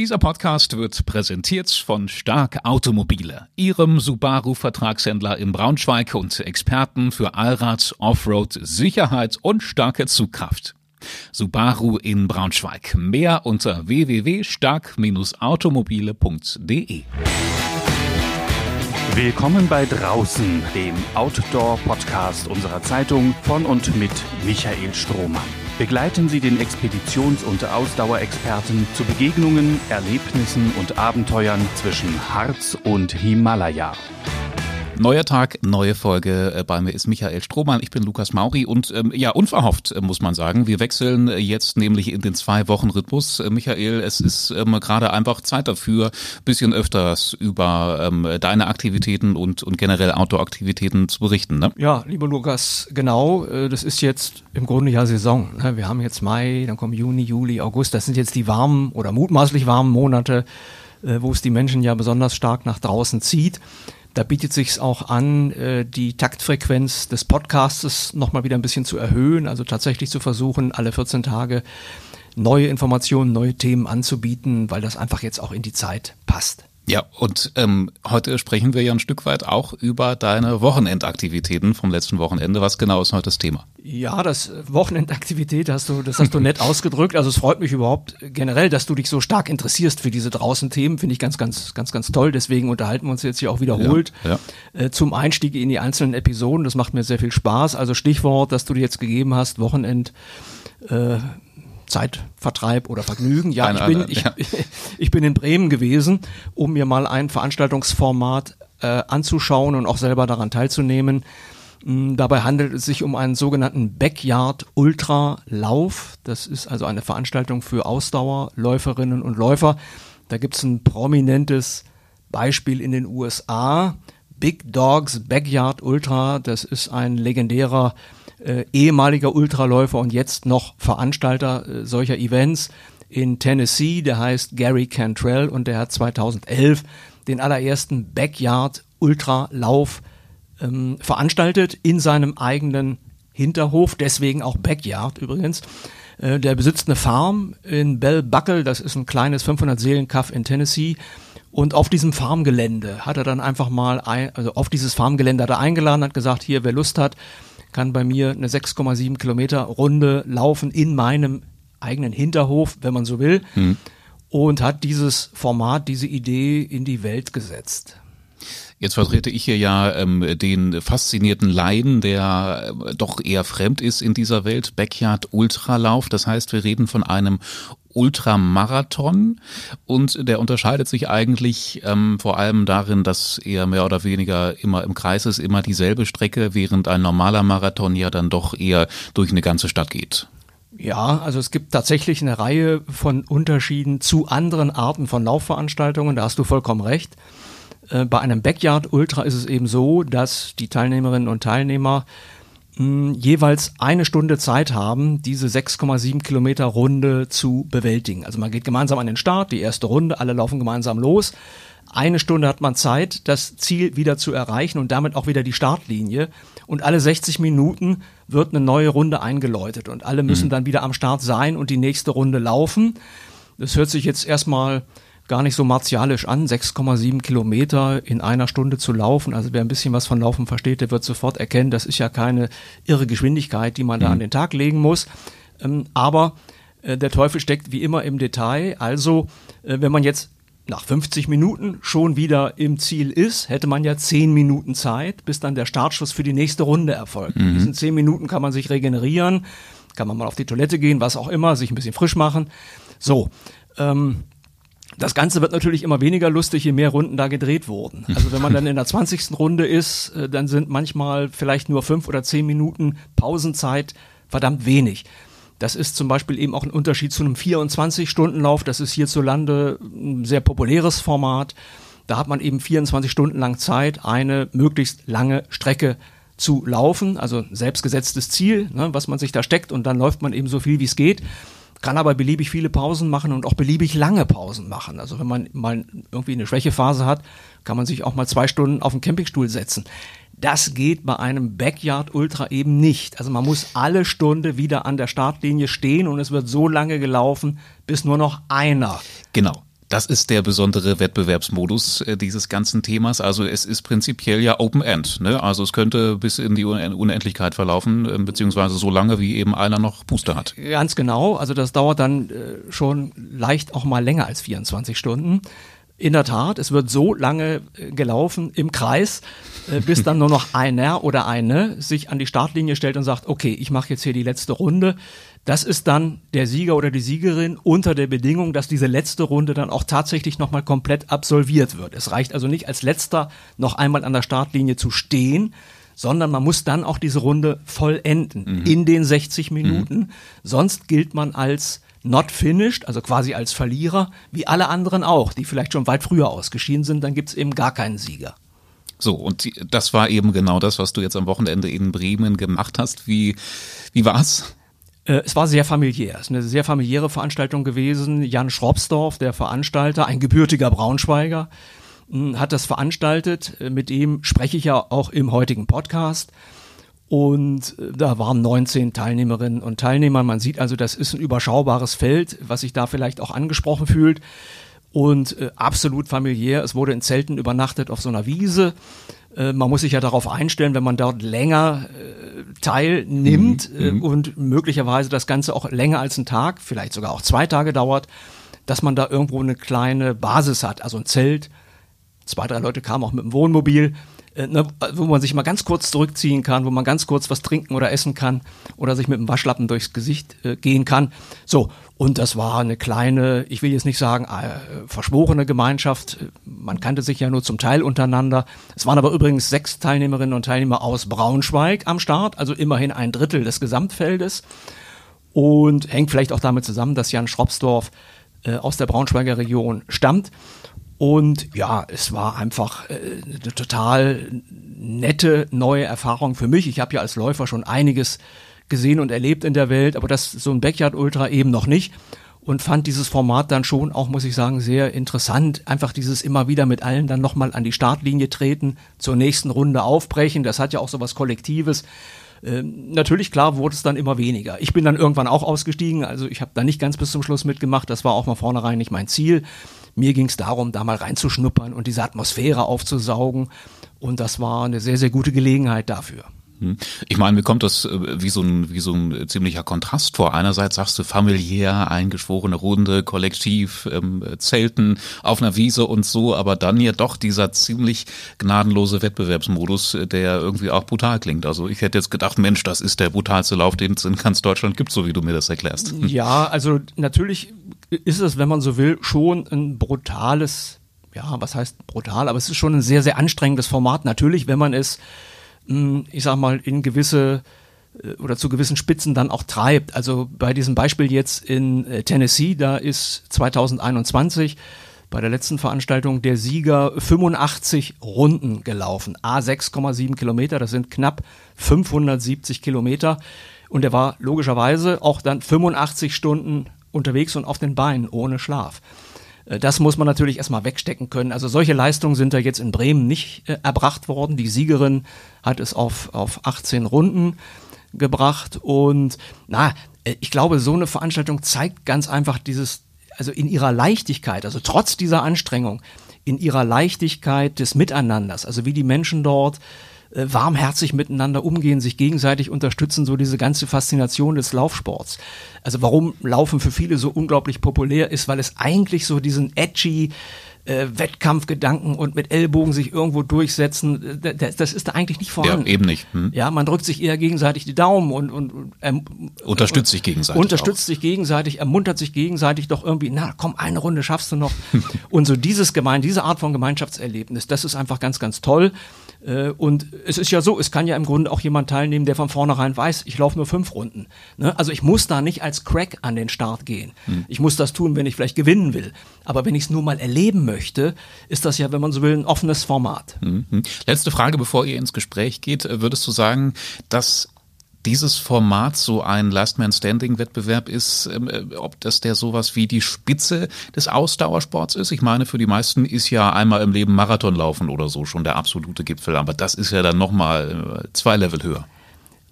Dieser Podcast wird präsentiert von Stark Automobile, Ihrem Subaru-Vertragshändler in Braunschweig und Experten für Allrad, Offroad, Sicherheit und starke Zugkraft. Subaru in Braunschweig. Mehr unter www.stark-automobile.de. Willkommen bei Draußen, dem Outdoor-Podcast unserer Zeitung von und mit Michael Strohmann. Begleiten Sie den Expeditions- und Ausdauerexperten zu Begegnungen, Erlebnissen und Abenteuern zwischen Harz und Himalaya. Neuer Tag, neue Folge. Äh, bei mir ist Michael Strohmann, ich bin Lukas Mauri und ähm, ja, unverhofft äh, muss man sagen. Wir wechseln äh, jetzt nämlich in den Zwei-Wochen-Rhythmus. Äh, Michael, es ist ähm, gerade einfach Zeit dafür, bisschen öfters über ähm, deine Aktivitäten und, und generell Outdoor-Aktivitäten zu berichten. Ne? Ja, lieber Lukas, genau. Das ist jetzt im Grunde ja Saison. Ne? Wir haben jetzt Mai, dann kommen Juni, Juli, August. Das sind jetzt die warmen oder mutmaßlich warmen Monate, wo es die Menschen ja besonders stark nach draußen zieht. Da bietet sich auch an, äh, die Taktfrequenz des Podcasts nochmal wieder ein bisschen zu erhöhen, also tatsächlich zu versuchen, alle 14 Tage neue Informationen, neue Themen anzubieten, weil das einfach jetzt auch in die Zeit passt. Ja, und ähm, heute sprechen wir ja ein Stück weit auch über deine Wochenendaktivitäten vom letzten Wochenende. Was genau ist heute das Thema? Ja, das Wochenendaktivität hast du, das hast du nett ausgedrückt. Also es freut mich überhaupt generell, dass du dich so stark interessierst für diese draußen Themen. Finde ich ganz, ganz, ganz, ganz toll. Deswegen unterhalten wir uns jetzt hier auch wiederholt ja, ja. Äh, zum Einstieg in die einzelnen Episoden. Das macht mir sehr viel Spaß. Also Stichwort, das du dir jetzt gegeben hast, Wochenend. Äh, Zeitvertreib oder Vergnügen. Ja, ich bin, ich, ich bin in Bremen gewesen, um mir mal ein Veranstaltungsformat äh, anzuschauen und auch selber daran teilzunehmen. Mm, dabei handelt es sich um einen sogenannten Backyard Ultra Lauf. Das ist also eine Veranstaltung für Ausdauerläuferinnen und Läufer. Da gibt es ein prominentes Beispiel in den USA. Big Dogs Backyard Ultra. Das ist ein legendärer äh, ehemaliger Ultraläufer und jetzt noch Veranstalter äh, solcher Events in Tennessee, der heißt Gary Cantrell und der hat 2011 den allerersten Backyard Ultralauf ähm, veranstaltet in seinem eigenen Hinterhof, deswegen auch Backyard übrigens. Äh, der besitzt eine Farm in Bell Buckle, das ist ein kleines 500 Seelenkaff in Tennessee. Und auf diesem Farmgelände hat er dann einfach mal, ein, also auf dieses Farmgelände hat er eingeladen, hat gesagt, hier, wer Lust hat, kann bei mir eine 6,7 Kilometer Runde laufen in meinem eigenen Hinterhof, wenn man so will. Mhm. Und hat dieses Format, diese Idee in die Welt gesetzt. Jetzt vertrete ich hier ja ähm, den faszinierten Laien, der äh, doch eher fremd ist in dieser Welt, Backyard Ultralauf. Das heißt, wir reden von einem Ultramarathon und der unterscheidet sich eigentlich ähm, vor allem darin, dass er mehr oder weniger immer im Kreis ist, immer dieselbe Strecke, während ein normaler Marathon ja dann doch eher durch eine ganze Stadt geht. Ja, also es gibt tatsächlich eine Reihe von Unterschieden zu anderen Arten von Laufveranstaltungen, da hast du vollkommen recht. Äh, bei einem Backyard Ultra ist es eben so, dass die Teilnehmerinnen und Teilnehmer mh, jeweils eine Stunde Zeit haben, diese 6,7 Kilometer Runde zu bewältigen. Also man geht gemeinsam an den Start, die erste Runde, alle laufen gemeinsam los. Eine Stunde hat man Zeit, das Ziel wieder zu erreichen und damit auch wieder die Startlinie. Und alle 60 Minuten wird eine neue Runde eingeläutet und alle müssen mhm. dann wieder am Start sein und die nächste Runde laufen. Das hört sich jetzt erstmal gar nicht so martialisch an, 6,7 Kilometer in einer Stunde zu laufen. Also wer ein bisschen was von Laufen versteht, der wird sofort erkennen, das ist ja keine irre Geschwindigkeit, die man da mhm. an den Tag legen muss. Ähm, aber äh, der Teufel steckt wie immer im Detail. Also äh, wenn man jetzt nach 50 Minuten schon wieder im Ziel ist, hätte man ja 10 Minuten Zeit, bis dann der Startschuss für die nächste Runde erfolgt. Mhm. In diesen 10 Minuten kann man sich regenerieren, kann man mal auf die Toilette gehen, was auch immer, sich ein bisschen frisch machen. So, ähm, das Ganze wird natürlich immer weniger lustig, je mehr Runden da gedreht wurden. Also wenn man dann in der 20. Runde ist, äh, dann sind manchmal vielleicht nur fünf oder zehn Minuten Pausenzeit verdammt wenig. Das ist zum Beispiel eben auch ein Unterschied zu einem 24-Stunden-Lauf. Das ist hierzulande ein sehr populäres Format. Da hat man eben 24 Stunden lang Zeit, eine möglichst lange Strecke zu laufen. Also selbstgesetztes Ziel, ne, was man sich da steckt und dann läuft man eben so viel wie es geht kann aber beliebig viele Pausen machen und auch beliebig lange Pausen machen. Also wenn man mal irgendwie eine Schwächephase hat, kann man sich auch mal zwei Stunden auf den Campingstuhl setzen. Das geht bei einem Backyard Ultra eben nicht. Also man muss alle Stunde wieder an der Startlinie stehen und es wird so lange gelaufen, bis nur noch einer genau Das ist der besondere Wettbewerbsmodus äh, dieses ganzen Themas. Also es ist prinzipiell ja Open End. Ne? Also es könnte bis in die Unendlichkeit verlaufen, äh, beziehungsweise so lange, wie eben einer noch Booster hat. Ganz genau. Also das dauert dann äh, schon leicht auch mal länger als 24 Stunden. In der Tat, es wird so lange äh, gelaufen im Kreis, bis dann nur noch einer oder eine sich an die Startlinie stellt und sagt, okay, ich mache jetzt hier die letzte Runde. Das ist dann der Sieger oder die Siegerin unter der Bedingung, dass diese letzte Runde dann auch tatsächlich nochmal komplett absolviert wird. Es reicht also nicht als letzter noch einmal an der Startlinie zu stehen, sondern man muss dann auch diese Runde vollenden mhm. in den 60 Minuten. Mhm. Sonst gilt man als not finished, also quasi als Verlierer, wie alle anderen auch, die vielleicht schon weit früher ausgeschieden sind, dann gibt es eben gar keinen Sieger. So, und das war eben genau das, was du jetzt am Wochenende in Bremen gemacht hast. Wie, wie war's? Äh, es war sehr familiär. Es ist eine sehr familiäre Veranstaltung gewesen. Jan Schropsdorf, der Veranstalter, ein gebürtiger Braunschweiger, hm, hat das veranstaltet. Äh, mit ihm spreche ich ja auch im heutigen Podcast. Und äh, da waren 19 Teilnehmerinnen und Teilnehmer. Man sieht also, das ist ein überschaubares Feld, was sich da vielleicht auch angesprochen fühlt. Und äh, absolut familiär. Es wurde in Zelten übernachtet auf so einer Wiese. Äh, man muss sich ja darauf einstellen, wenn man dort länger äh, teilnimmt mhm. äh, mhm. und möglicherweise das Ganze auch länger als einen Tag, vielleicht sogar auch zwei Tage dauert, dass man da irgendwo eine kleine Basis hat, also ein Zelt. Zwei, drei Leute kamen auch mit dem Wohnmobil äh, ne, wo man sich mal ganz kurz zurückziehen kann, wo man ganz kurz was trinken oder essen kann oder sich mit dem Waschlappen durchs Gesicht äh, gehen kann. So, und das war eine kleine, ich will jetzt nicht sagen, äh, verschworene Gemeinschaft. Man kannte sich ja nur zum Teil untereinander. Es waren aber übrigens sechs Teilnehmerinnen und Teilnehmer aus Braunschweig am Start, also immerhin ein Drittel des Gesamtfeldes. Und hängt vielleicht auch damit zusammen, dass Jan Schropsdorf äh, aus der Braunschweiger Region stammt. Und ja, es war einfach äh, eine total nette neue Erfahrung für mich. Ich habe ja als Läufer schon einiges gesehen und erlebt in der Welt, aber das so ein Backyard Ultra eben noch nicht und fand dieses Format dann schon auch, muss ich sagen, sehr interessant. Einfach dieses immer wieder mit allen dann nochmal an die Startlinie treten, zur nächsten Runde aufbrechen. Das hat ja auch so was Kollektives. Ähm, natürlich, klar, wurde es dann immer weniger. Ich bin dann irgendwann auch ausgestiegen, also ich habe da nicht ganz bis zum Schluss mitgemacht. Das war auch mal vornherein nicht mein Ziel. Mir ging es darum, da mal reinzuschnuppern und diese Atmosphäre aufzusaugen. Und das war eine sehr, sehr gute Gelegenheit dafür. Hm. Ich meine, mir kommt das äh, wie so ein, wie so ein ziemlicher Kontrast vor. Einerseits sagst du familiär, eingeschworene Runde, kollektiv, ähm, Zelten auf einer Wiese und so, aber dann ja doch dieser ziemlich gnadenlose Wettbewerbsmodus, äh, der irgendwie auch brutal klingt. Also ich hätte jetzt gedacht, Mensch, das ist der brutalste Lauf, den es in ganz Deutschland gibt, so wie du mir das erklärst. Ja, also natürlich ist es, wenn man so will, schon ein brutales, ja, was heißt brutal, aber es ist schon ein sehr, sehr anstrengendes Format. Natürlich, wenn man es hm, ich sag mal, in gewisse äh, oder zu gewissen Spitzen dann auch treibt. Also bei diesem Beispiel jetzt in äh, Tennessee, da ist 2021 bei der letzten Veranstaltung der Sieger 85 Runden gelaufen. A 6,7 Kilometer, das sind knapp 570 Kilometer. Und er war logischerweise auch dann 85 Stunden unterwegs und auf den Beinen ohne Schlaf. Äh, das muss man natürlich erstmal wegstecken können. Also solche Leistungen sind da jetzt in Bremen nicht äh, erbracht worden. Die Siegerin hat es auf, auf 18 Runden gebracht. Und na, äh, ich glaube, so eine Veranstaltung zeigt ganz einfach dieses, also in ihrer Leichtigkeit, also trotz dieser Anstrengung, in ihrer Leichtigkeit des Miteinanders, also wie die Menschen dort äh, warmherzig miteinander umgehen, sich gegenseitig unterstützen, so diese ganze Faszination des Laufsports. Also warum Laufen für viele so unglaublich populär ist, weil es eigentlich so diesen edgy äh, Wettkampfgedanken und mit Ellbogen sich irgendwo durchsetzen, äh, das, das ist da eigentlich nicht vorhanden. Ja, eben nicht. Hm. Ja, man drückt sich eher gegenseitig die Daumen und, und ähm, unterstützt sich gegenseitig. Unterstützt auch. sich gegenseitig, ermuntert sich gegenseitig doch irgendwie, na komm, eine Runde schaffst du noch. und so dieses Gemein, diese Art von Gemeinschaftserlebnis, das ist einfach ganz, ganz toll. Äh, und es ist ja so, es kann ja im Grunde auch jemand teilnehmen, der von vornherein weiß, ich laufe nur fünf Runden. Ne? Also ich muss da nicht als Crack an den Start gehen. Hm. Ich muss das tun, wenn ich vielleicht gewinnen will. Aber wenn ich es nur mal erleben möchte, ist das ja, wenn man so will, ein offenes Format. Mhm. Letzte Frage, bevor ihr ins Gespräch geht. Würdest du sagen, dass dieses Format so ein Last Man Standing Wettbewerb ist, ähm, äh, ob das der sowas wie die Spitze des Ausdauersports ist. Ich meine, für die meisten ist ja einmal im Leben Marathon laufen oder so schon der absolute Gipfel, aber das ist ja dann nochmal äh, zwei Level höher.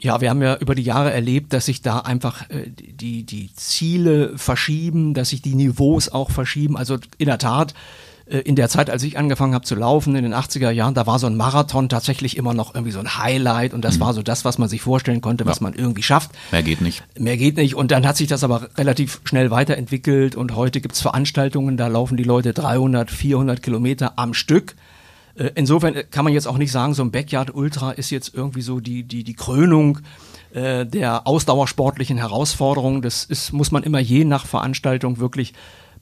Ja, wir haben ja über die Jahre erlebt, dass sich da einfach äh, die, die Ziele verschieben, dass sich die Niveaus auch verschieben. Also in der Tat, in der Zeit, als ich angefangen habe zu laufen, in den 80er Jahren, da war so ein Marathon tatsächlich immer noch irgendwie so ein Highlight und das mhm. war so das, was man sich vorstellen konnte, was ja. man irgendwie schafft. Mehr geht nicht. Mehr geht nicht. Und dann hat sich das aber relativ schnell weiterentwickelt und heute gibt's Veranstaltungen, da laufen die Leute 300, 400 Kilometer am Stück. Äh, insofern kann man jetzt auch nicht sagen, so ein Backyard Ultra ist jetzt irgendwie so die, die, die Krönung äh, der ausdauersportlichen Herausforderung. Das ist, muss man immer je nach Veranstaltung wirklich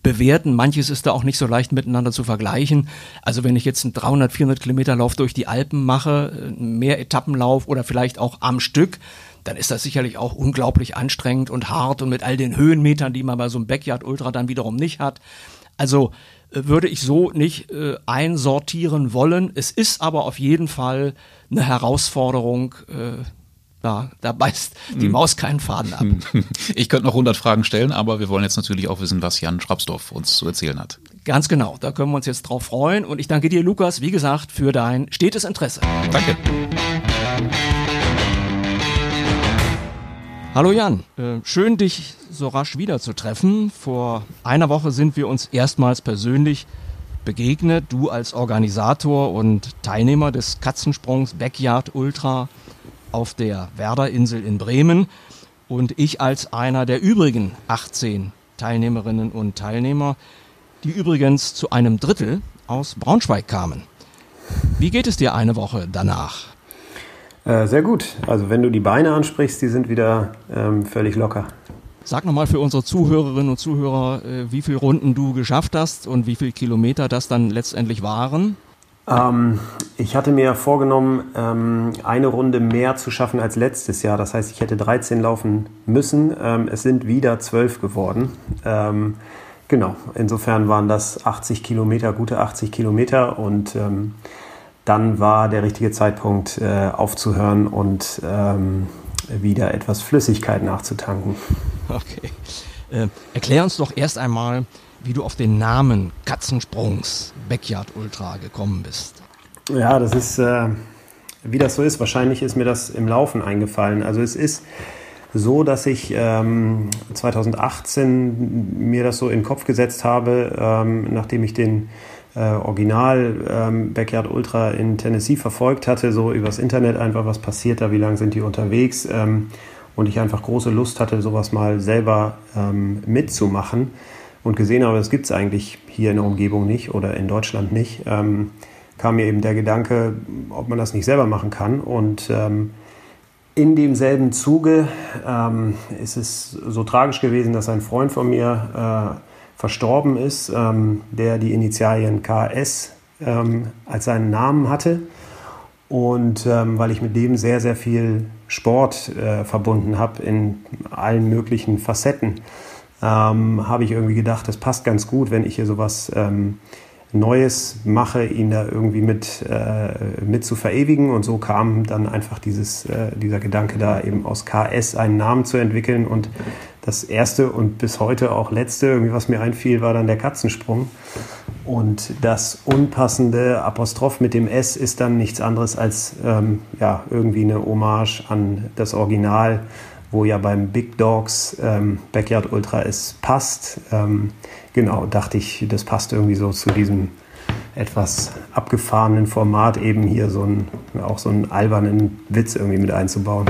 bewerten. Manches ist da auch nicht so leicht miteinander zu vergleichen. Also wenn ich jetzt einen 300, 400 Kilometer Lauf durch die Alpen mache, mehr Etappenlauf oder vielleicht auch am Stück, dann ist das sicherlich auch unglaublich anstrengend und hart und mit all den Höhenmetern, die man bei so einem Backyard Ultra dann wiederum nicht hat. Also äh, würde ich so nicht äh, einsortieren wollen. Es ist aber auf jeden Fall eine Herausforderung, äh, da, da beißt die hm. Maus keinen Faden ab. Ich könnte noch 100 Fragen stellen, aber wir wollen jetzt natürlich auch wissen, was Jan Schrapsdorf uns zu erzählen hat. Ganz genau, da können wir uns jetzt drauf freuen. Und ich danke dir, Lukas, wie gesagt, für dein stetes Interesse. Danke. Hallo Jan, äh, schön dich so rasch wiederzutreffen. Vor einer Woche sind wir uns erstmals persönlich begegnet. Du als Organisator und Teilnehmer des Katzensprungs Backyard Ultra auf der Werderinsel in Bremen und ich als einer der übrigen 18 Teilnehmerinnen und Teilnehmer, die übrigens zu einem Drittel aus Braunschweig kamen. Wie geht es dir eine Woche danach? Äh, sehr gut. Also wenn du die Beine ansprichst, die sind wieder ähm, völlig locker. Sag nochmal für unsere Zuhörerinnen und Zuhörer, äh, wie viele Runden du geschafft hast und wie viele Kilometer das dann letztendlich waren. Ähm, ich hatte mir vorgenommen, ähm, eine Runde mehr zu schaffen als letztes Jahr. Das heißt, ich hätte 13 laufen müssen. Ähm, es sind wieder 12 geworden. Ähm, genau, insofern waren das 80 Kilometer, gute 80 Kilometer. Und ähm, dann war der richtige Zeitpunkt äh, aufzuhören und ähm, wieder etwas Flüssigkeit nachzutanken. Okay. Äh, erklär uns doch erst einmal, wie du auf den Namen Katzensprungs Backyard Ultra gekommen bist. Ja, das ist, äh, wie das so ist. Wahrscheinlich ist mir das im Laufen eingefallen. Also es ist so, dass ich ähm, 2018 mir das so in den Kopf gesetzt habe, ähm, nachdem ich den äh, Original ähm, Backyard Ultra in Tennessee verfolgt hatte, so übers Internet einfach, was passiert da, wie lange sind die unterwegs ähm, und ich einfach große Lust hatte, sowas mal selber ähm, mitzumachen und gesehen habe, das gibt es eigentlich hier in der Umgebung nicht oder in Deutschland nicht, ähm, kam mir eben der Gedanke, ob man das nicht selber machen kann. Und ähm, in demselben Zuge ähm, ist es so tragisch gewesen, dass ein Freund von mir äh, verstorben ist, ähm, der die Initialien KS ähm, als seinen Namen hatte. Und ähm, weil ich mit dem sehr, sehr viel Sport äh, verbunden habe in allen möglichen Facetten ähm, habe ich irgendwie gedacht, das passt ganz gut, wenn ich hier sowas ähm, Neues mache, ihn da irgendwie mit, äh, mit zu verewigen. Und so kam dann einfach dieses, äh, dieser Gedanke da eben aus KS einen Namen zu entwickeln. Und das erste und bis heute auch letzte, irgendwie was mir einfiel, war dann der Katzensprung. Und das unpassende Apostroph mit dem S ist dann nichts anderes als ähm, ja, irgendwie eine Hommage an das Original wo ja beim Big Dogs ähm, Backyard Ultra es passt. Ähm, genau, dachte ich, das passt irgendwie so zu diesem etwas abgefahrenen Format, eben hier so einen, auch so einen albernen Witz irgendwie mit einzubauen.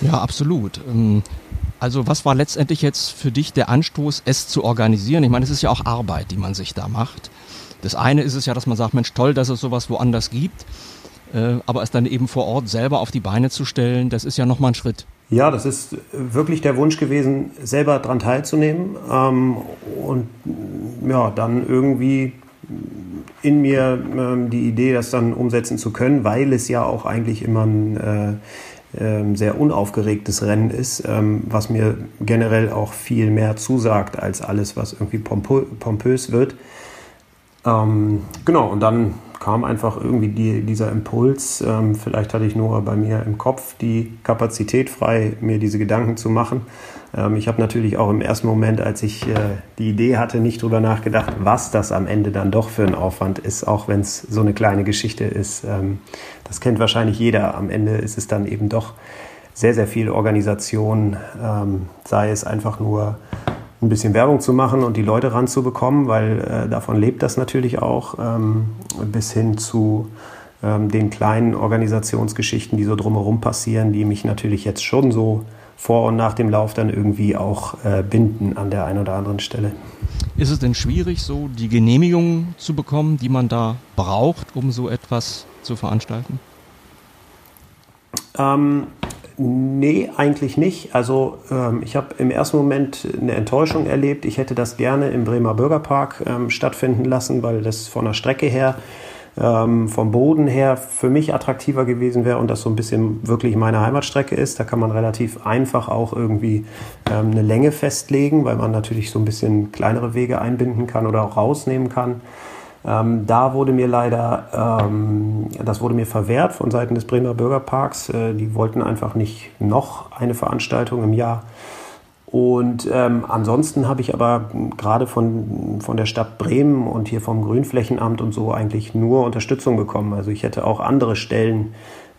Ja, absolut. Ähm, also was war letztendlich jetzt für dich der Anstoß, es zu organisieren? Ich meine, es ist ja auch Arbeit, die man sich da macht. Das eine ist es ja, dass man sagt, Mensch, toll, dass es sowas woanders gibt. Äh, aber es dann eben vor Ort selber auf die Beine zu stellen, das ist ja nochmal ein Schritt. Ja, das ist wirklich der Wunsch gewesen, selber daran teilzunehmen ähm, und ja, dann irgendwie in mir ähm, die Idee, das dann umsetzen zu können, weil es ja auch eigentlich immer ein äh, äh, sehr unaufgeregtes Rennen ist, ähm, was mir generell auch viel mehr zusagt als alles, was irgendwie pompö pompös wird. Ähm, genau, und dann kam einfach irgendwie die, dieser Impuls. Ähm, vielleicht hatte ich nur bei mir im Kopf die Kapazität frei, mir diese Gedanken zu machen. Ähm, ich habe natürlich auch im ersten Moment, als ich äh, die Idee hatte, nicht drüber nachgedacht, was das am Ende dann doch für ein Aufwand ist, auch wenn es so eine kleine Geschichte ist. Ähm, das kennt wahrscheinlich jeder. Am Ende ist es dann eben doch sehr, sehr viel Organisation, ähm, sei es einfach nur ein bisschen Werbung zu machen und die Leute ranzubekommen, weil äh, davon lebt das natürlich auch, ähm, bis hin zu ähm, den kleinen Organisationsgeschichten, die so drumherum passieren, die mich natürlich jetzt schon so vor und nach dem Lauf dann irgendwie auch äh, binden an der einen oder anderen Stelle. Ist es denn schwierig, so die Genehmigung zu bekommen, die man da braucht, um so etwas zu veranstalten? Ähm, nee, eigentlich nicht. Also ähm, ich habe im ersten Moment eine Enttäuschung erlebt. Ich hätte das gerne im Bremer Bürgerpark ähm, stattfinden lassen, weil das von der Strecke her ähm, vom Boden her für mich attraktiver gewesen wäre und das so ein bisschen wirklich meine Heimatstrecke ist. Da kann man relativ einfach auch irgendwie ähm, eine Länge festlegen, weil man natürlich so ein bisschen kleinere Wege einbinden kann oder auch rausnehmen kann. Ähm, da wurde mir leider, ähm, das wurde mir verwehrt von Seiten des Bremer Bürgerparks. Äh, die wollten einfach nicht noch eine Veranstaltung im Jahr und ähm, ansonsten habe ich aber gerade von, von der Stadt Bremen und hier vom Grünflächenamt und so eigentlich nur Unterstützung bekommen. Also ich hätte auch andere Stellen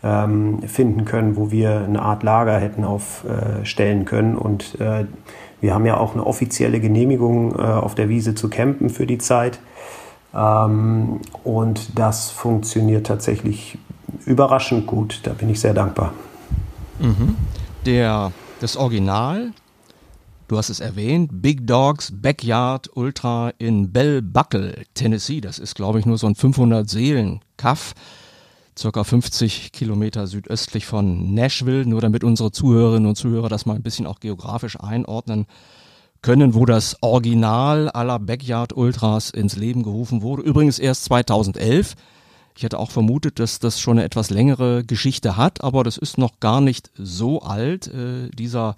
ähm, finden können, wo wir eine Art Lager hätten aufstellen äh, können. Und äh, wir haben ja auch eine offizielle Genehmigung, äh, auf der Wiese zu campen für die Zeit. Ähm, und das funktioniert tatsächlich überraschend gut. Da bin ich sehr dankbar. Mhm. Der, das Original Du hast es erwähnt, Big Dogs Backyard Ultra in Bell Buckle, Tennessee. Das ist, glaube ich, nur so ein 500 Seelen Kaff, circa 50 Kilometer südöstlich von Nashville. Nur damit unsere Zuhörerinnen und Zuhörer das mal ein bisschen auch geografisch einordnen können, wo das Original aller Backyard Ultras ins Leben gerufen wurde. Übrigens erst 2011. Ich hätte auch vermutet, dass das schon eine etwas längere Geschichte hat, aber das ist noch gar nicht so alt, äh, dieser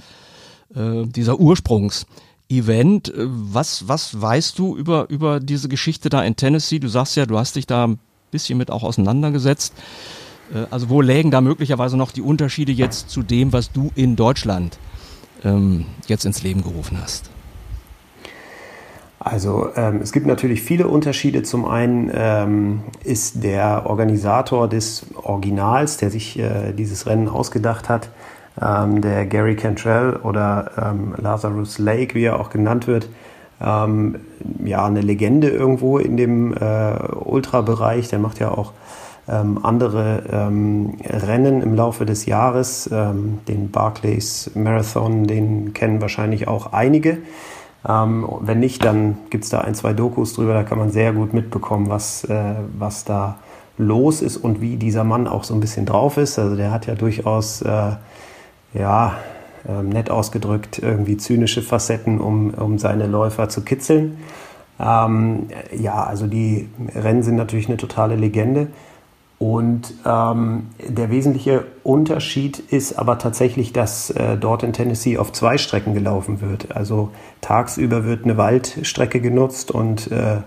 äh, dieser Ursprungs-Event. Äh, was, was weißt du über, über diese Geschichte da in Tennessee? Du sagst ja, du hast dich da ein bisschen mit auch auseinandergesetzt. Äh, also wo lägen da möglicherweise noch die Unterschiede jetzt zu dem, was du in Deutschland ähm, jetzt ins Leben gerufen hast? Also ähm, es gibt natürlich viele Unterschiede. Zum einen ähm, ist der Organisator des Originals, der sich äh, dieses Rennen ausgedacht hat, ähm, der Gary Cantrell oder ähm, Lazarus Lake, wie er auch genannt wird, ähm, ja, eine Legende irgendwo in dem äh, Ultrabereich. Der macht ja auch ähm, andere ähm, Rennen im Laufe des Jahres. Ähm, den Barclays Marathon, den kennen wahrscheinlich auch einige. wenn nicht, dann gibt es da ein, zwei Dokus drüber, da kann man sehr gut mitbekommen, was, äh, was da los ist und wie dieser Mann auch so ein bisschen drauf ist. Also der hat ja durchaus äh, ja, ähm, nett ausgedrückt, irgendwie zynische Facetten, um, um seine Läufer zu kitzeln. Ähm, ja, also die Rennen sind natürlich eine totale Legende. Und ähm, der wesentliche Unterschied ist aber tatsächlich, dass äh, dort in Tennessee auf zwei Strecken gelaufen wird. Also tagsüber wird eine Waldstrecke genutzt und äh,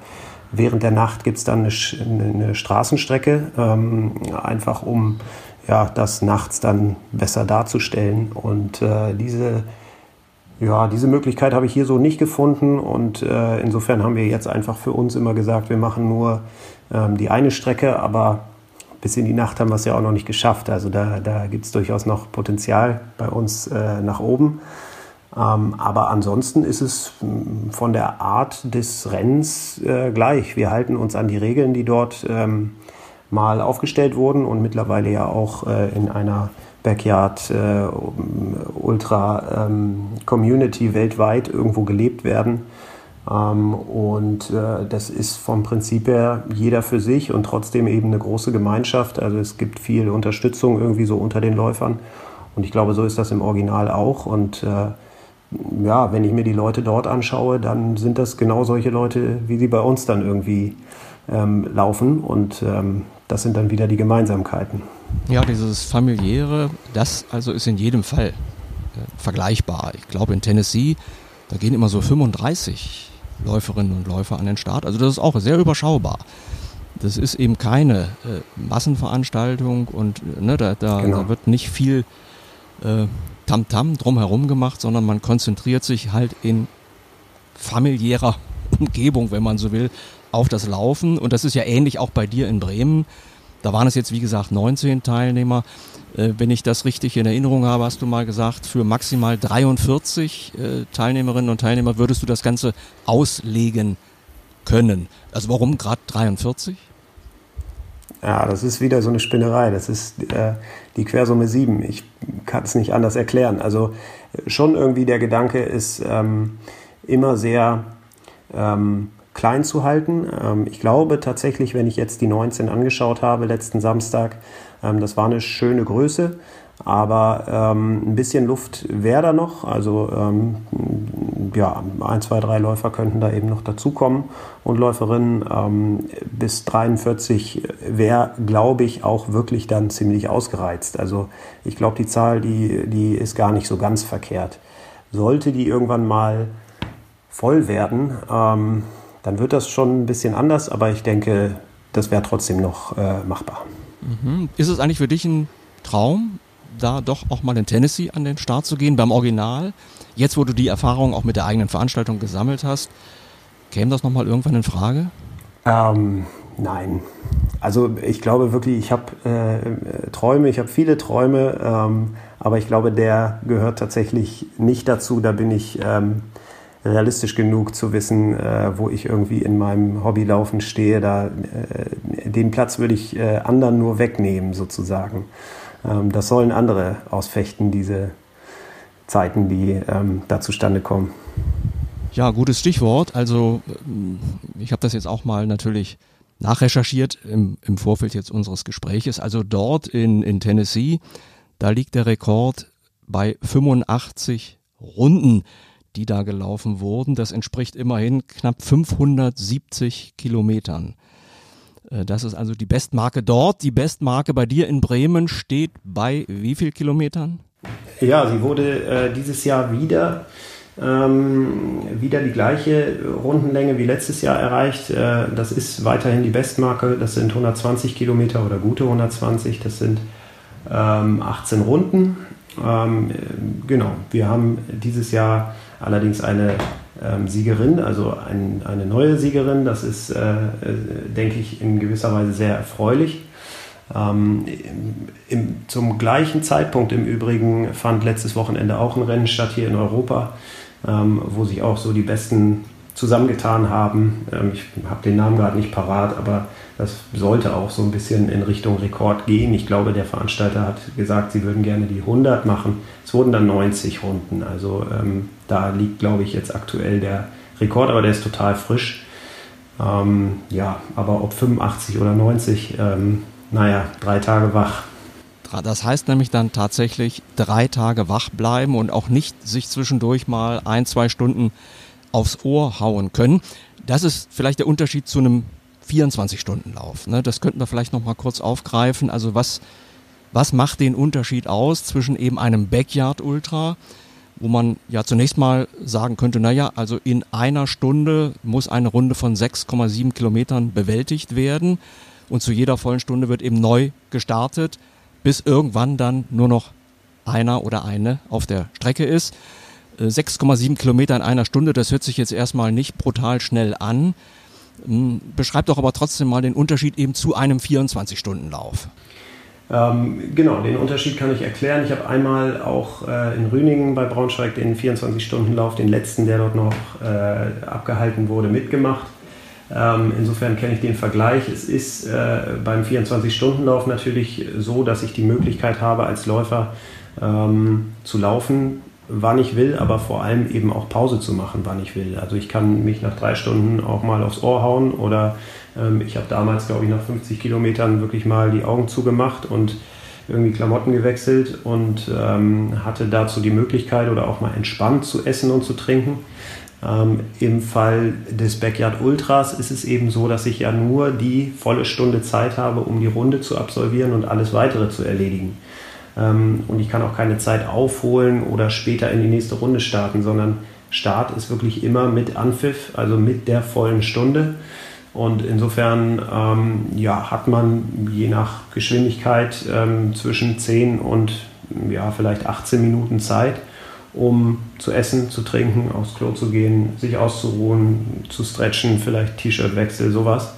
während der Nacht gibt es dann eine, eine Straßenstrecke, ähm, einfach um ja, das nachts dann besser darzustellen. Und äh, diese, ja, diese Möglichkeit habe ich hier so nicht gefunden. Und äh, insofern haben wir jetzt einfach für uns immer gesagt, wir machen nur ähm, die eine Strecke, aber bis in die Nacht haben wir es ja auch noch nicht geschafft. Also da, da gibt es durchaus noch Potenzial bei uns äh, nach oben. Ähm, aber ansonsten ist es hm, von der Art des Rennens äh, gleich. Wir halten uns an die Regeln, die dort ähm, mal aufgestellt wurden und mittlerweile ja auch äh, in einer Backyard äh, Ultra ähm, Community weltweit irgendwo gelebt werden. Ähm, und äh, das ist vom Prinzip her jeder für sich und trotzdem eben eine große Gemeinschaft. Also es gibt viel Unterstützung irgendwie so unter den Läufern. Und ich glaube, so ist das im Original auch. Und äh, ja, wenn ich mir die Leute dort anschaue, dann sind das genau solche Leute, wie sie bei uns dann irgendwie ähm, laufen. Und ähm, das sind dann wieder die Gemeinsamkeiten. Ja, dieses familiäre, das also ist in jedem Fall äh, vergleichbar. Ich glaube in Tennessee, da gehen immer so 35 Läuferinnen und Läufer an den Start. Also das ist auch sehr überschaubar. Das ist eben keine äh, Massenveranstaltung und äh, ne, da, da, genau. da, wird nicht viel äh, Tamtam drumherum gemacht, sondern man konzentriert sich halt in familiärer Umgebung, wenn man so will, auf das Laufen. Und das ist ja ähnlich auch bei dir in Bremen. Da waren es jetzt, wie gesagt, 19 Teilnehmer. Äh, wenn ich das richtig in Erinnerung habe, hast du mal gesagt, für maximal 43 äh, Teilnehmerinnen und Teilnehmer würdest du das Ganze auslegen können. Also warum gerade 43? Ja, das ist wieder so eine Spinnerei. Das ist äh, die Quersumme 7. Ich kann es nicht anders erklären. Also schon irgendwie der Gedanke ist ähm, immer sehr ähm, klein zu halten. Ähm, ich glaube tatsächlich, wenn ich jetzt die 19 angeschaut habe letzten Samstag, ähm, das war eine schöne Größe. Aber ähm, ein bisschen Luft wäre da noch. Also ähm, ja, ein, zwei, drei Läufer könnten da eben noch dazukommen und Läuferinnen. Ähm, bis 43 wäre, glaube ich, auch wirklich dann ziemlich ausgereizt. Also ich glaube, die Zahl, die, die ist gar nicht so ganz verkehrt. Sollte die irgendwann mal voll werden, ähm, dann wird das schon ein bisschen anders, aber ich denke, das wäre trotzdem noch äh, machbar. Mhm. Ist es eigentlich für dich ein Traum, da doch auch mal in Tennessee an den Start zu gehen, beim Original. Jetzt, wo du die Erfahrung auch mit der eigenen Veranstaltung gesammelt hast, käme das nochmal irgendwann in Frage? Ähm, nein. Also ich glaube wirklich, ich habe äh, Träume, ich habe viele Träume, ähm, aber ich glaube, der gehört tatsächlich nicht dazu. Da bin ich ähm, realistisch genug zu wissen, äh, wo ich irgendwie in meinem Hobbylaufen stehe. Da, äh, den Platz würde ich äh, anderen nur wegnehmen, sozusagen. Ähm, das sollen andere ausfechten, diese Zeiten, die ähm, da zustande kommen. Ja, gutes Stichwort. Also ich habe das jetzt auch mal natürlich nachrecherchiert im, im Vorfeld jetzt unseres Gespräches. Also dort in, in Tennessee, da liegt der Rekord bei 85 Runden, die da gelaufen wurden. Das entspricht immerhin knapp 570 Kilometern. Äh, das ist also die Bestmarke dort. Die Bestmarke bei dir in Bremen steht bei wie viel Kilometern? Ja, sie wurde äh, dieses Jahr wieder ähm, wieder die gleiche Rundenlänge wie letztes Jahr erreicht. Äh, das ist weiterhin die Bestmarke. Das sind 120 Kilometer oder gute 120. Das sind ähm, 18 Runden. Ähm, genau, wir haben dieses Jahr allerdings eine ähm, Siegerin, also ein, eine neue Siegerin. Das ist, äh, äh, denke ich, in gewisser Weise sehr erfreulich. Ähm, im, zum gleichen Zeitpunkt im Übrigen fand letztes Wochenende auch ein Rennen statt hier in Europa, ähm, wo sich auch so die besten zusammengetan haben. Ähm, ich habe den Namen gerade nicht parat, aber das sollte auch so ein bisschen in Richtung Rekord gehen. Ich glaube, der Veranstalter hat gesagt, sie würden gerne die 100 machen. Es wurden dann 90 Runden. Also ähm, da liegt, glaube ich, jetzt aktuell der Rekord, aber der ist total frisch. Ähm, ja, aber ob 85 oder 90, ähm, naja, drei Tage wach. Das heißt nämlich dann tatsächlich drei Tage wach bleiben und auch nicht sich zwischendurch mal ein, zwei Stunden aufs Ohr hauen können. Das ist vielleicht der Unterschied zu einem 24-Stunden-Lauf. Ne? Das könnten wir vielleicht noch mal kurz aufgreifen. Also was, was macht den Unterschied aus zwischen eben einem Backyard-Ultra, wo man ja zunächst mal sagen könnte, naja, also in einer Stunde muss eine Runde von 6,7 Kilometern bewältigt werden und zu jeder vollen Stunde wird eben neu gestartet, bis irgendwann dann nur noch einer oder eine auf der Strecke ist. 6,7 äh, Kilometer in einer Stunde, das hört sich jetzt erstmal nicht brutal schnell an. Hm, beschreibt doch aber trotzdem mal den Unterschied eben zu einem 24-Stunden-Lauf. Ähm, genau, den Unterschied kann ich erklären. Ich habe einmal auch äh, in Rüningen bei Braunschweig den 24-Stunden-Lauf, den letzten, der dort noch äh, abgehalten wurde, mitgemacht. Ähm, insofern kenne ich den Vergleich. Es ist äh, beim 24-Stunden-Lauf natürlich so, dass ich die Möglichkeit habe, als Läufer ähm, zu laufen, wann ich will, aber vor allem eben auch Pause zu machen, wann ich will. Also ich kann mich nach drei Stunden auch mal aufs Ohr hauen oder ähm, ich habe damals, glaube ich, nach 50 Kilometern wirklich mal die Augen zugemacht und irgendwie Klamotten gewechselt und ähm, hatte dazu die Möglichkeit oder auch mal entspannt zu essen und zu trinken. Ähm, Im Fall des Backyard Ultras ist es eben so, dass ich ja nur die volle Stunde Zeit habe, um die Runde zu absolvieren und alles weitere zu erledigen. Ähm, und ich kann auch keine Zeit aufholen oder später in die nächste Runde starten, sondern Start ist wirklich immer mit Anpfiff, also mit der vollen Stunde. Und insofern ähm, ja, hat man je nach Geschwindigkeit ähm, zwischen 10 und ja, vielleicht 18 Minuten Zeit, um zu essen, zu trinken, aufs Klo zu gehen, sich auszuruhen, zu stretchen, vielleicht T-Shirt-Wechsel, sowas.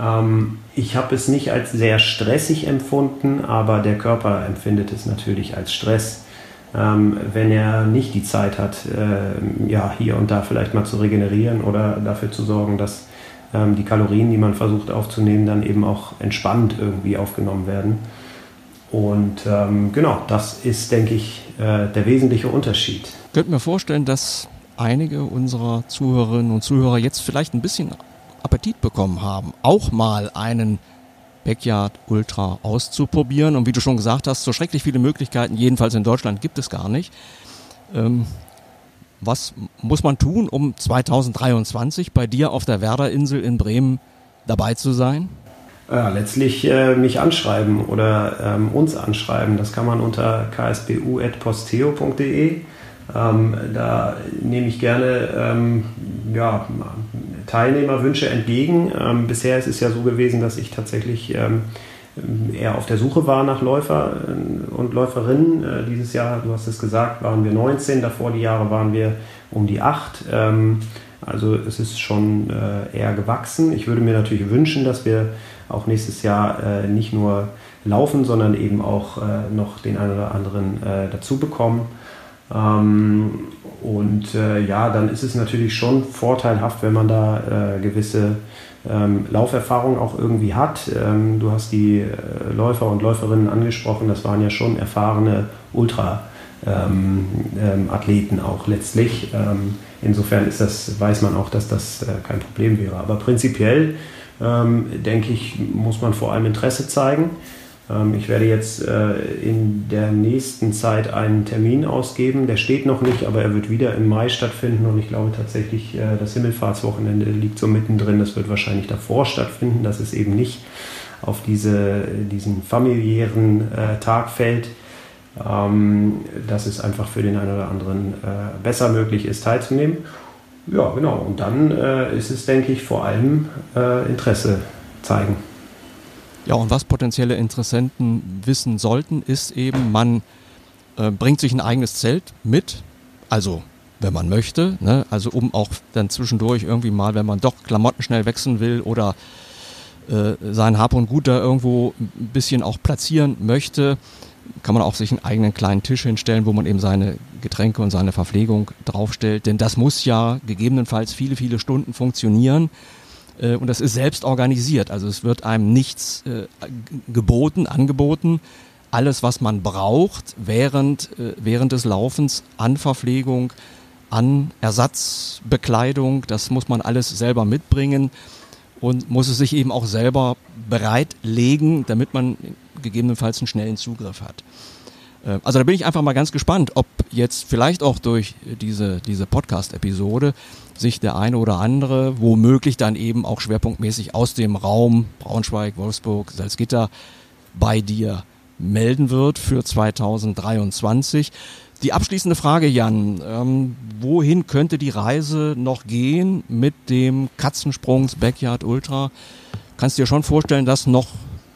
Ähm, ich habe es nicht als sehr stressig empfunden, aber der Körper empfindet es natürlich als Stress. Ähm, wenn er nicht die Zeit hat, äh, ja, hier und da vielleicht mal zu regenerieren oder dafür zu sorgen, dass ähm, die Kalorien, die man versucht aufzunehmen, dann eben auch entspannt irgendwie aufgenommen werden. Und ähm, genau, das ist, denke ich, äh, der wesentliche Unterschied. Ich könnte mir vorstellen, dass einige unserer Zuhörerinnen und Zuhörer jetzt vielleicht ein bisschen Appetit bekommen haben, auch mal einen Backyard Ultra auszuprobieren. Und wie du schon gesagt hast, so schrecklich viele Möglichkeiten, jedenfalls in Deutschland, gibt es gar nicht. Ähm, was muss man tun, um 2023 bei dir auf der Werderinsel in Bremen dabei zu sein? Ja, letztlich äh, mich anschreiben oder ähm, uns anschreiben. Das kann man unter ksbu.posteo.de. Ähm, da nehme ich gerne ähm, ja, Teilnehmerwünsche entgegen. Ähm, bisher ist es ja so gewesen, dass ich tatsächlich ähm, eher auf der Suche war nach Läufer äh, und Läuferinnen. Äh, dieses Jahr, du hast es gesagt, waren wir 19, davor die Jahre waren wir um die 8. Ähm, also es ist schon äh, eher gewachsen. Ich würde mir natürlich wünschen, dass wir auch nächstes Jahr nicht nur laufen, sondern eben auch noch den einen oder anderen dazu bekommen. Und ja, dann ist es natürlich schon vorteilhaft, wenn man da gewisse ähm, Lauferfahrung auch irgendwie hat. Ähm, du hast die äh, Läufer und Läuferinnen angesprochen, das waren ja schon erfahrene Ultra-Athleten ähm, ähm, auch letztlich. Ähm, insofern ist das, weiß man auch, dass das äh, kein Problem wäre. Aber prinzipiell ähm, denke ich, muss man vor allem Interesse zeigen. Ähm, ich werde jetzt äh, in der nächsten Zeit einen Termin ausgeben. Der steht noch nicht, aber er wird wieder im Mai stattfinden. Und ich glaube tatsächlich, äh, das Himmelfahrtswochenende liegt so mittendrin. Das wird wahrscheinlich davor stattfinden, dass es eben nicht auf diese, diesen familiären äh, Tag fällt. Ähm, dass es einfach für den einen oder anderen besser möglich ist, teilzunehmen. Ja, genau. Und dann ist es, denke ich, vor allem Interesse zeigen. Ja, und was potenzielle Interessenten wissen sollten, ist eben, man äh, bringt sich ein eigenes Zelt mit, also wenn man möchte, ne? also um auch dann zwischendurch irgendwie mal, wenn man doch Klamotten schnell wechseln will oder äh, sein Hab und Gut da irgendwo ein bisschen auch platzieren möchte, kann man auch sich einen eigenen kleinen Tisch hinstellen, wo man eben seine Getränke und seine Verpflegung draufstellt. Denn das muss ja gegebenenfalls viele, viele Stunden funktionieren. Äh, und das ist selbst organisiert. Also es wird einem nichts äh, geboten, angeboten. Alles, was man braucht während, äh, während des Laufens an Verpflegung, an Ersatzbekleidung, das muss man alles selber mitbringen und muss es sich eben auch selber bereitlegen, damit man gegebenenfalls einen schnellen Zugriff hat. Äh, also da bin ich einfach mal ganz gespannt, ob jetzt vielleicht auch durch diese, diese Podcast-Episode sich der eine oder andere womöglich dann eben auch schwerpunktmäßig aus dem Raum Braunschweig, Wolfsburg, Salzgitter bei dir melden wird für 2023. Die abschließende Frage, Jan, ähm, wohin könnte die Reise noch gehen mit dem Katzensprungs Backyard Ultra? Kannst du dir schon vorstellen, das noch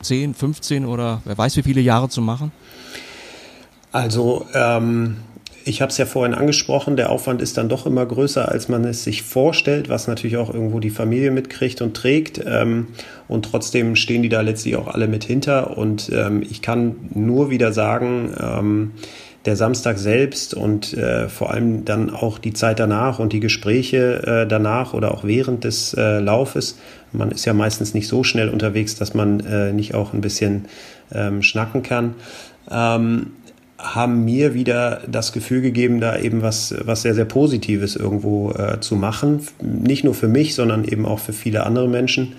10, 15 oder wer weiß wie viele Jahre zu machen? Also ähm, ich habe es ja vorhin angesprochen, der Aufwand ist dann doch immer größer, als man es sich vorstellt, was natürlich auch irgendwo die Familie mitkriegt und trägt. Ähm, und trotzdem stehen die da letztlich auch alle mit hinter. Und ähm, ich kann nur wieder sagen, ähm, der Samstag selbst und äh, vor allem dann auch die Zeit danach und die Gespräche äh, danach oder auch während des äh, Laufes. Man ist ja meistens nicht so schnell unterwegs, dass man äh, nicht auch ein bisschen ähm, schnacken kann. Haben mir wieder das Gefühl gegeben, da eben was, was sehr, sehr Positives irgendwo äh, zu machen. Nicht nur für mich, sondern eben auch für viele andere Menschen.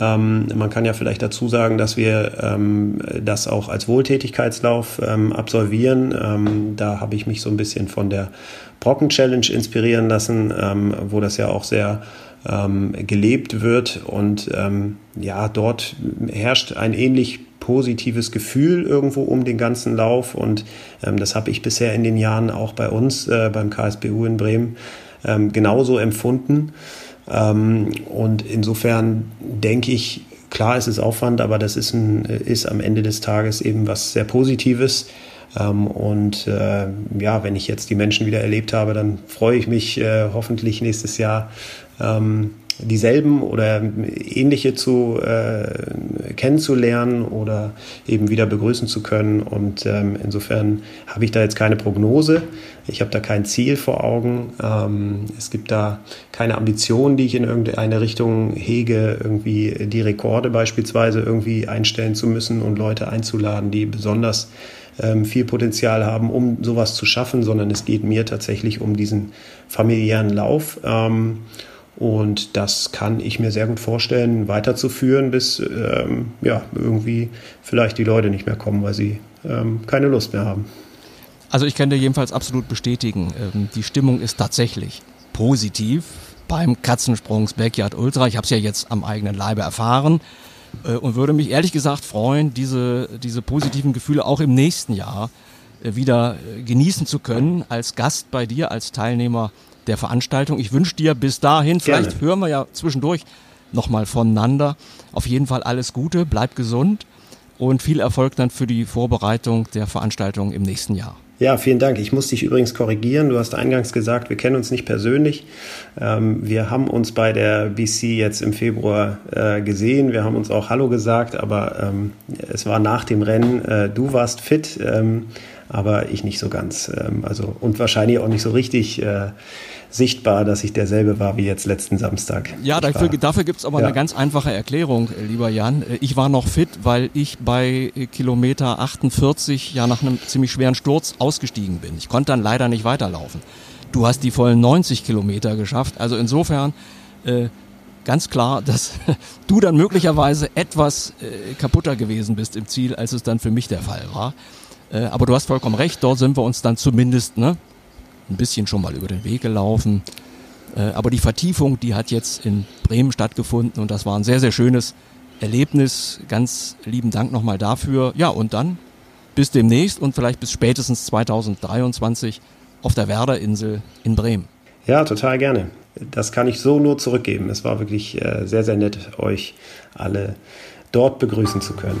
Ähm, man kann ja vielleicht dazu sagen, dass wir ähm, das auch als Wohltätigkeitslauf ähm, absolvieren. Ähm, da habe ich mich so ein bisschen von der Brocken Challenge inspirieren lassen, ähm, wo das ja auch sehr ähm, gelebt wird. Und ja, dort herrscht ein ähnlich positives Gefühl irgendwo um den ganzen Lauf und ähm, das habe ich bisher in den Jahren auch bei uns äh, beim KSBU in Bremen ähm, genauso empfunden. Ähm, und insofern denke ich, klar, es ist Aufwand, aber das ist, ein, ist am Ende des Tages eben was sehr Positives. Ähm, und äh, ja, wenn ich jetzt die Menschen wieder erlebt habe, dann freue ich mich äh, hoffentlich nächstes Jahr ähm, dieselben oder ähnliche zu äh, kennenzulernen oder eben wieder begrüßen zu können. Und ähm, insofern habe ich da jetzt keine Prognose. Ich habe da kein Ziel vor Augen. Ähm, es gibt da keine Ambitionen, die ich in irgendeine Richtung hege, irgendwie die Rekorde beispielsweise irgendwie einstellen zu müssen und Leute einzuladen, die besonders ähm, viel Potenzial haben, um sowas zu schaffen, sondern es geht mir tatsächlich um diesen familiären Lauf. Ähm, und das kann ich mir sehr gut vorstellen, weiterzuführen, bis ähm, ja, irgendwie vielleicht die Leute nicht mehr kommen, weil sie ähm, keine Lust mehr haben. Also ich kann dir jedenfalls absolut bestätigen, ähm, die Stimmung ist tatsächlich positiv beim Katzensprungs Backyard Ultra. Ich habe es ja jetzt am eigenen Leibe erfahren äh, und würde mich ehrlich gesagt freuen, diese, diese positiven Gefühle auch im nächsten Jahr äh, wieder äh, genießen zu können als Gast bei dir, als Teilnehmer der Veranstaltung. Ich wünsche dir bis dahin, vielleicht Gerne. hören wir ja zwischendurch nochmal voneinander. Auf jeden Fall alles Gute, bleib gesund und viel Erfolg dann für die Vorbereitung der Veranstaltung im nächsten Jahr. Ja, vielen Dank. Ich muss dich übrigens korrigieren. Du hast eingangs gesagt, wir kennen uns nicht persönlich. Ähm, wir haben uns bei der BC jetzt im Februar äh, gesehen. Wir haben uns auch Hallo gesagt, aber ähm, es war nach dem Rennen. Äh, du warst fit, ähm, aber ich nicht so ganz. Also und wahrscheinlich auch nicht so richtig. Sichtbar, dass ich derselbe war wie jetzt letzten Samstag. Ja, dafür, dafür gibt es aber ja. eine ganz einfache Erklärung, äh, lieber Jan. Äh, ich war noch fit, weil ich bei äh, Kilometer 48 ja nach einem ziemlich schweren Sturz ausgestiegen bin. Ich konnte dann leider nicht weiterlaufen. Du hast die vollen 90 Kilometer geschafft. Also insofern äh, ganz klar, dass du dann möglicherweise etwas äh, kaputter gewesen bist im Ziel, als es dann für mich der Fall war. Äh, aber du hast vollkommen recht, dort sind wir uns dann zumindest ne, ein bisschen schon mal über den Weg gelaufen. Äh, aber die Vertiefung, die hat jetzt in Bremen stattgefunden und das war ein sehr, sehr schönes Erlebnis. Ganz lieben Dank nochmal dafür. Ja, und dann bis demnächst und vielleicht bis spätestens 2023 auf der Werderinsel in Bremen. Ja, total gerne. Das kann ich so nur zurückgeben. Es war wirklich äh, sehr, sehr nett, euch alle dort begrüßen zu können.